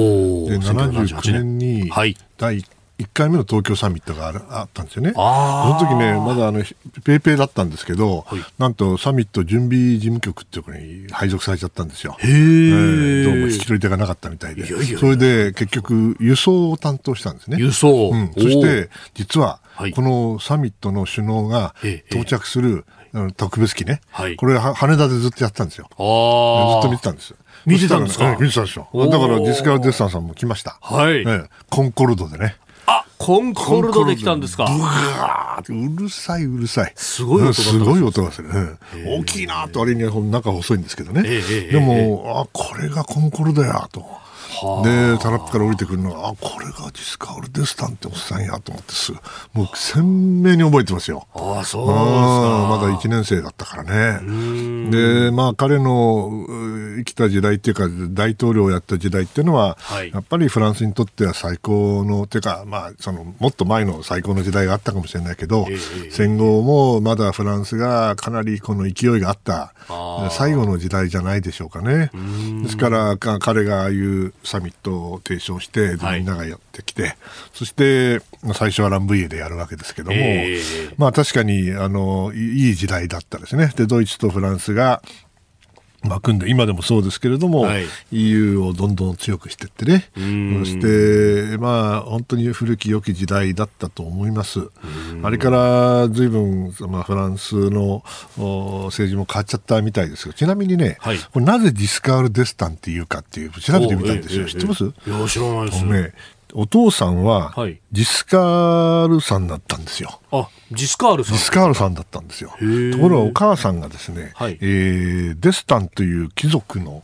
79年に第1 1回目の東京サミットがあったんですよね。その時ね、まだあのペイペイだったんですけど、はい、なんとサミット準備事務局っていうところに配属されちゃったんですよ。へえー、どうも引き取り手がなかったみたいで。いやいやそれで結局輸送を担当したんですね。輸送、うん、そして実はこのサミットの首脳が到着する、特別機ね、はい、これ羽田でずっとやってたんですよ。ずっと見てたんです。見てたんですか、見てたんですよ。だからディスカル・デッサンさんも来ました。はい。コンコルドでね。あ、コンコルドで来たんですか。うるさいうるさい。すごい音がすごい音がする。大きいなと、あれには中細いんですけどね。でも、あ、これがコンコルドやと。でタラップから降りてくるのがあこれがディスカール・デスタンっておっさんやと思ってすもう鮮明に覚えてますよ。あそうまだ1年生だったからね。でまあ彼の生きた時代っていうか大統領をやった時代っていうのは、はい、やっぱりフランスにとっては最高のていうか、まあ、そのもっと前の最高の時代があったかもしれないけど、えー、戦後もまだフランスがかなりこの勢いがあった。最後の時代じゃないでしょうかね。ですから彼がああいうサミットを提唱してみんながやってきて、はい、そして最初はランブイエでやるわけですけども、えー、まあ確かにあのいい時代だったですね。でドイツとフランスがまあ、組んで今でもそうですけれども、はい、EU をどんどん強くしていってね。そして、まあ、本当に古き良き時代だったと思います。あれからずいぶん、まあ、フランスの政治も変わっちゃったみたいですがちなみにね、はい、これなぜディスカール・デスタンっていうかっていう調べてみたんですよ、知ってます？いや知らないです。ねお父さんは、ジスカールさんだったんですよ。あ、ジスカールさん。ジスカールさんだったんですよ。ところがお母さんがですね、はい、えー、デスタンという貴族の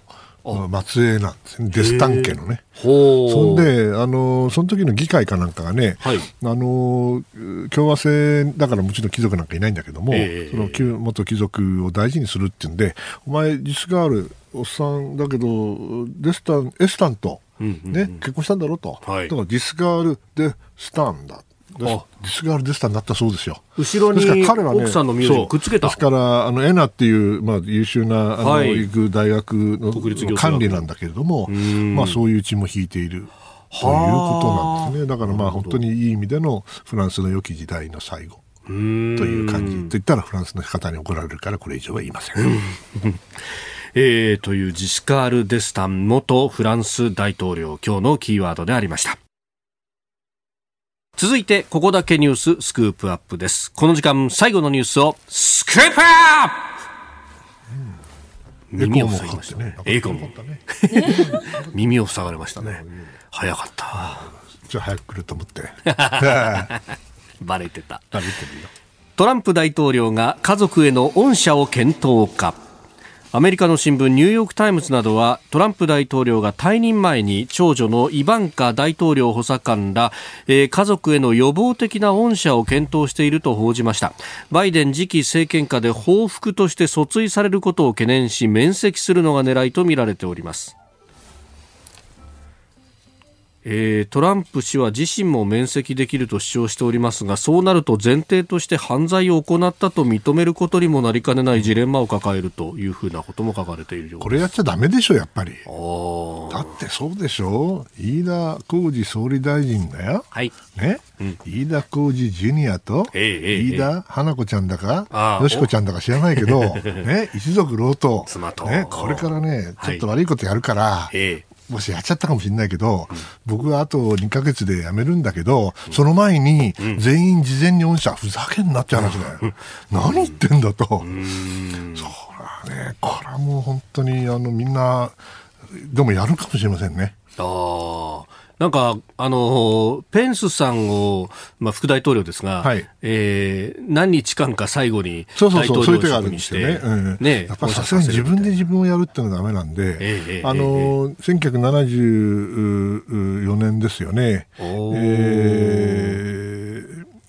末裔なんですね、デスタン家のね。そんで、あの、その時の議会かなんかがね、はい、あの、共和制だからもちろん貴族なんかいないんだけども、その元貴族を大事にするっていうんで、お前、ジスカール、おっさんだけど、デスタン、エスタンと、ね、結婚したんだろうと、はい、だからディスガール・デ・スタンだ。ディスガール・デスタンになったそうですよ。後ろに奥さんの名字をくっつけた。ですから、あの、エナっていう、まあ、優秀な、あの、はい、行く大学の管理なんだけれども、まあ、そういう血も引いている。ということなんですね。だからまあ本当にいい意味でのフランスの良き時代の最後。という感じ。と言ったらフランスの方に怒られるからこれ以上は言いません。えー、というジスカール・デスタン元フランス大統領今日のキーワードでありました続いてここだけニューススクープアップですこの時間最後のニュースをスクープアップ、耳を塞ぎましたね。エコも。耳を塞がれましたね。早かった。じゃあ早く来ると思って。[laughs] バレてた。トランプ大統領が家族への恩赦を検討か。アメリカの新聞ニューヨーク・タイムズなどはトランプ大統領が退任前に長女のイバンカ大統領補佐官ら、えー、家族への予防的な恩赦を検討していると報じました。バイデン次期政権下で報復として訴追されることを懸念し免責するのが狙いとみられております。えー、トランプ氏は自身も免責できると主張しておりますがそうなると前提として犯罪を行ったと認めることにもなりかねないジレンマを抱えるというふうなことも書かれているようです。これやっちゃだめでしょやっぱりだってそうでしょ？飯田浩二総理大臣だよ、はい。ね？うん、飯田浩二ジュニアと、えー、飯田花子ちゃんだかよしこちゃんだか知らないけど、[laughs] ね、一族老頭、ね、これからねちょっと悪いことやるから、はい、もしやっちゃったかもしれないけど、うん、僕はあと2か月で辞めるんだけど、うん、その前に全員事前に御社、ふざけんなって話だよ。うん、何言ってんだと。そうだね、これはもう本当にあのみんな、でもやるかもしれませんね。ああ。なんか、あの、ペンスさんを、まあ、副大統領ですが、はい、えー、何日間か最後に大統領職にして、ね、うん、ね、やっぱさすがに自分で自分をやるっていうのはダメなんで、えー、あの、えー、1974年ですよね。え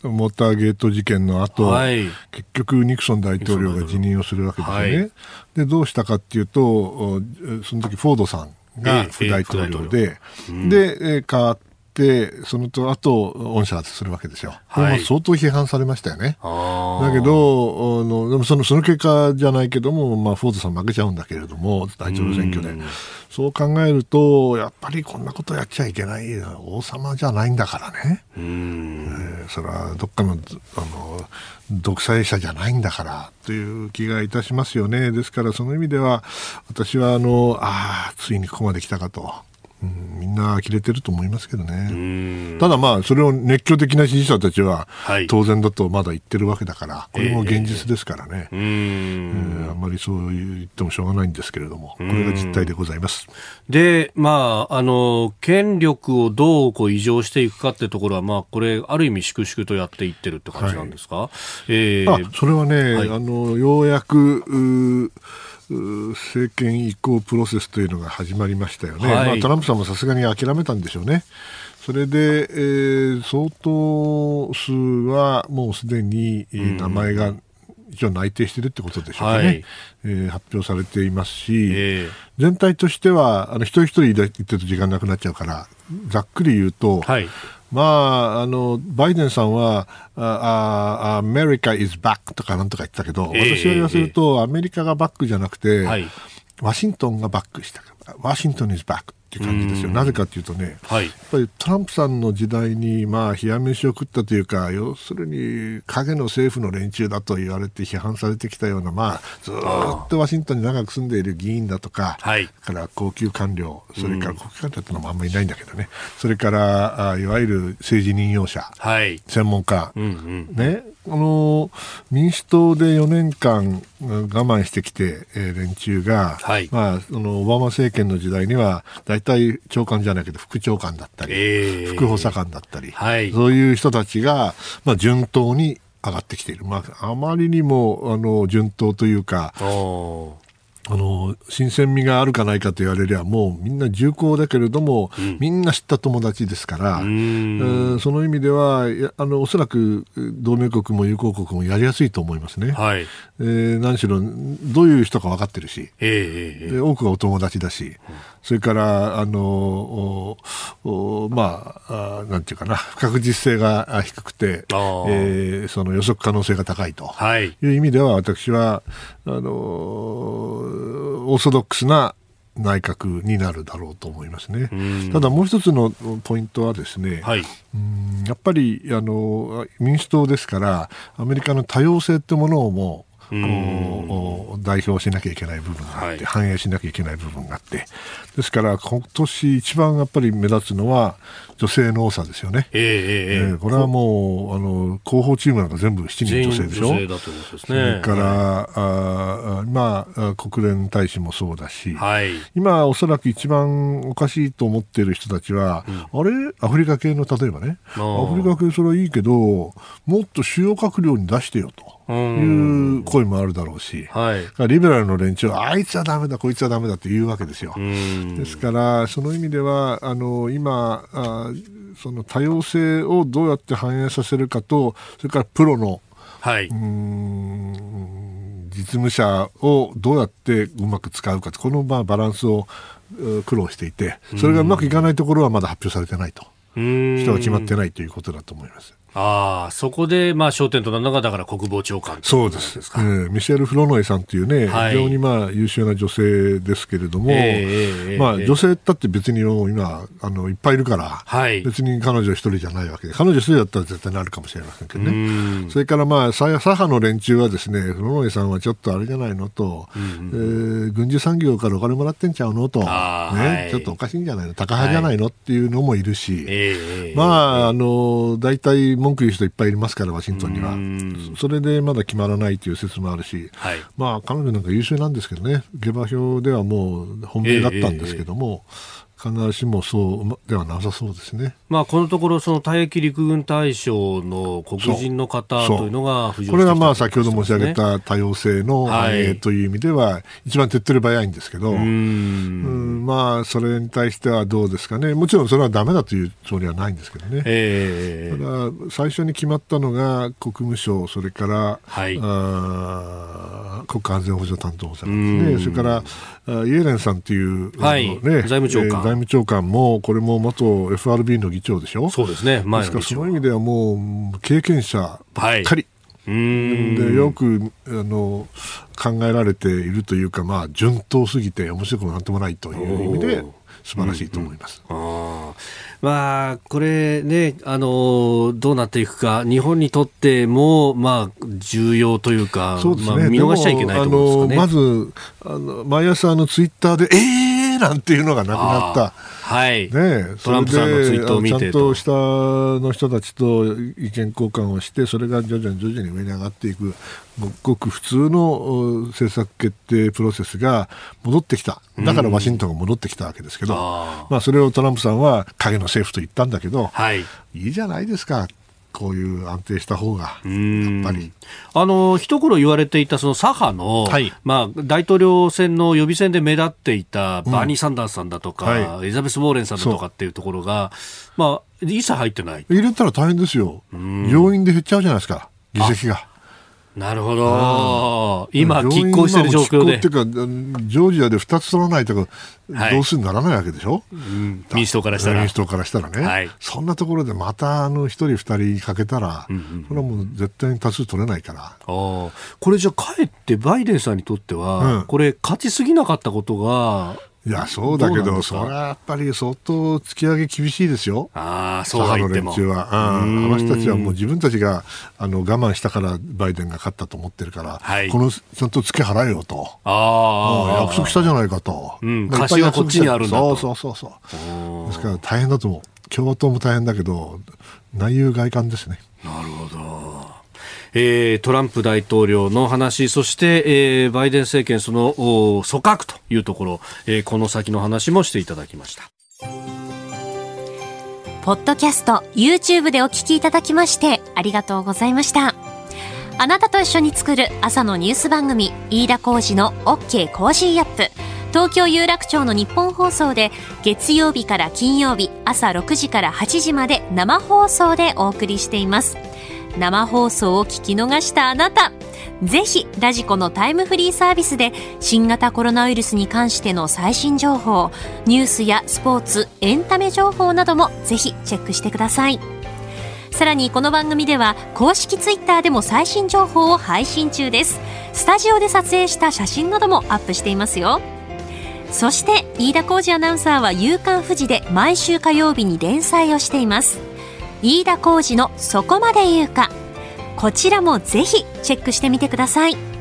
ー、モーターゲート事件の後、はい、結局ニクソン大統領が辞任をするわけですよね。はい、で、どうしたかっていうと、その時フォードさんが副大統領で、で、変わって、そのと後、恩赦するわけですよ。これも相当批判されましたよね。だけど、あのでもそのその結果じゃないけども、まあ、フォードさん負けちゃうんだけれども、大統領選挙で。そう考えると、やっぱりこんなことやっちゃいけない、王様じゃないんだからね。うん、えー、それはどっかのあの独裁者じゃないんだからという気がいたしますよね。ですからその意味では、私はあの、ああ、ついにここまで来たかと。うん、みんな呆れてると思いますけどね。ただまあ、それを熱狂的な支持者たちは、当然だとまだ言ってるわけだから、これも現実ですからね。えー、あんまりそう言ってもしょうがないんですけれども、これが実態でございます。で、まあ、あの、権力をどうこう異常していくかってところは、まあ、これ、ある意味粛々とやっていってるって感じなんですか、はい、えー、それはね、はい、あの、ようやく、政権移行プロセスというのが始まりましたよね、はい、まあ、トランプさんもさすがに諦めたんでしょうね。それで、えー、相当数はもうすでに名前が一応内定しているってことでしょうかね、はい、えー、発表されていますし、えー、全体としてはあの一人一人言ってると時間なくなっちゃうからざっくり言うと、はいまあ、あのバイデンさんは、アメリカ is back とかなんとか言ってたけど、私は言わせると、アメリカがバックじゃなくて、はい。ワシントンがバックしたワシントン is back っていう感じですよ。なぜかというとね、はい、やっぱりトランプさんの時代に、まあ、冷や飯を食ったというか、要するに影の政府の連中だと言われて批判されてきたような、まあ、ずっとワシントンに長く住んでいる議員だとか、はい、から高級官僚、それから高級官僚ってのもあんまりいないんだけどね、それからあいわゆる政治任用者、はい、専門家、うんうん、ね、あの民主党で4年間我慢してきて、えー、連中が、はい、まあ、そのオバマ政権の時代には大体長官じゃないけど副長官だったり、えー、副補佐官だったり、はい、そういう人たちが、まあ、順当に上がってきている、まあ、あまりにもあの順当というかあの新鮮味があるかないかと言われりゃもうみんな重厚だけれども、うん、みんな知った友達ですから、うその意味ではあのおそらく同盟国も友好国もやりやすいと思いますね、はい。えー、何しろどういう人か分かってるし、えー、多くがお友達だし、うん、それからあのまあなんていうかな。不確実性が低くて、えー、その予測可能性が高いと。いう意味では、私はあのオーソドックスな内閣になるだろうと思いますね。ただもう一つのポイントはですね、はい、うんやっぱりあの民主党ですからアメリカの多様性ってものをも代表しなきゃいけない部分があって、はい、反映しなきゃいけない部分があって。ですから今年一番やっぱり目立つのは女性の多さですよね。えー、えー、これはもうあの広報チームなんか全部7人女性でしょ？女性だということですね。それから、はい、あ今国連大使もそうだし、はい、今おそらく一番おかしいと思っている人たちは、うん、あれ？アフリカ系の例えばね。アフリカ系それはいいけどもっと主要閣僚に出してよと。いう声もあるだろうし、はい、リベラルの連中はあいつはだめだ、こいつはだめだって言うわけですよ。ですから、その意味ではあの今あ、その多様性をどうやって反映させるかと、それからプロの、はい、うん実務者をどうやってうまく使うかこのまあバランスを苦労していて、それがうまくいかないところはまだ発表されてないと。人が決まってないということだと思います。ああ、そこで、まあ、焦点となるのが、だから国防長官そうです。です。か、え。ー、ミシェル・フロノイさんというね、はい、非常にまあ、優秀な女性ですけれども、えー、まあ、女性だって別に今、あの、いっぱいいるから、はい、別に彼女一人じゃないわけで、彼女一人だったら絶対なるかもしれませんけどね。それからまあ、左派の連中はですね、フロノイさんはちょっとあれじゃないのと、うん、えー、軍需産業からお金もらってんちゃうのと、ね、はい、ちょっとおかしいんじゃないの、高派じゃないの？っていうのもいるし、まあ、あの、大体、文句言う人いっぱいいますから、ワシントンには。それでまだ決まらないという説もあるし、はい、まあ、彼女なんか優秀なんですけどね、下馬評ではもう本命だったんですけども、えーえー必ずしもそうではなさそうですね。まあ、このところ、その退役陸軍大将の黒人の方というのが浮上これがまあ先ほど申し上げた多様性の反映という意味では、一番手っ取り早いんですけど、うん。まあ、それに対してはどうですかね、もちろんそれはだめだというつもりはないんですけどね、えー、ただ、最初に決まったのが国務省、それから、はい、あ国家安全保障担当者ですね、それからイエレンさんという、はい、ね、財務長官、財務長官も、これも元 FRB の議長でしょ？そうですね。前ですから、その意味ではもう、経験者ばっかり。はい、でよくあの考えられているというか、まあ、順当すぎて面白くもなんともないという意味で素晴らしいと思います。うんうんまあ、これね、あの、どうなっていくか、日本にとっても、まあ、重要というか、そうですね、まあ、見逃しちゃいけないと思うんですかね。まず、あの、毎朝のツイッターで、えーなんていうのがなくなった。はい、ね、トランプさんのツイートを見てちゃんと下の人たちと意見交換をしてそれが徐々に徐々に上に上がっていくごく普通の政策決定プロセスが戻ってきた。だからワシントンが戻ってきたわけですけど、うん、まあ、それをトランプさんは影の政府と言ったんだけど、はい、いいじゃないですかこういう安定した方が、やっぱり。あの、一頃言われていたその左派の、はい、まあ、大統領選の予備選で目立っていたバーニー・サンダースさんだとか、うんはい、エリザベス・ウォーレンさんだとかっていうところが、まあ、一切入ってない。入れたら大変ですよ。要因で減っちゃうじゃないですか、議席が。なるほど。今、拮抗してる状況で。っていうか、ジョージアで2つ取らないとか、どうするにならないわけでしょ、うん、民主党からしたら。民主党からしたらね。はい、そんなところでまた、あの、1人2人かけたら、うんうん、これはもう絶対に多数取れないから。あこれじゃかえってバイデンさんにとっては、うん、これ、勝ちすぎなかったことが、いや、そうだけど、それはやっぱり相当突き上げ厳しいですよ。ああ、そうは言っても。は。あの人たちはもう自分たちがあの我慢したからバイデンが勝ったと思ってるから、はい、このちゃんと付け払えよと。ああ。約束したじゃないかと。うん。貸しはこっちにあるんだと。そうそうそうそう。ですから大変だと思う。共和党も大変だけど、内憂外患ですね。なるほど。えー、トランプ大統領の話、そして、えー、バイデン政権その組閣というところ、えー、この先の話もしていただきました。ポッドキャスト、YouTube でお聞きいただきまして、ありがとうございました。あなたと一緒に作る朝のニュース番組、飯田浩二の OK Cozy Up。東京有楽町のニッポン放送で月曜日から金曜日朝6時から8時まで生放送でお送りしています。生放送を聞き逃したあなたぜひラジコのタイムフリーサービスで新型コロナウイルスに関しての最新情報ニュースやスポーツエンタメ情報などもぜひチェックしてください。さらにこの番組では公式ツイッターでも最新情報を配信中です。スタジオで撮影した写真などもアップしていますよ。そして飯田浩二アナウンサーは「夕刊富士」で毎週火曜日に連載をしています。飯田浩二のそこまで言うか。こちらもぜひチェックしてみてください。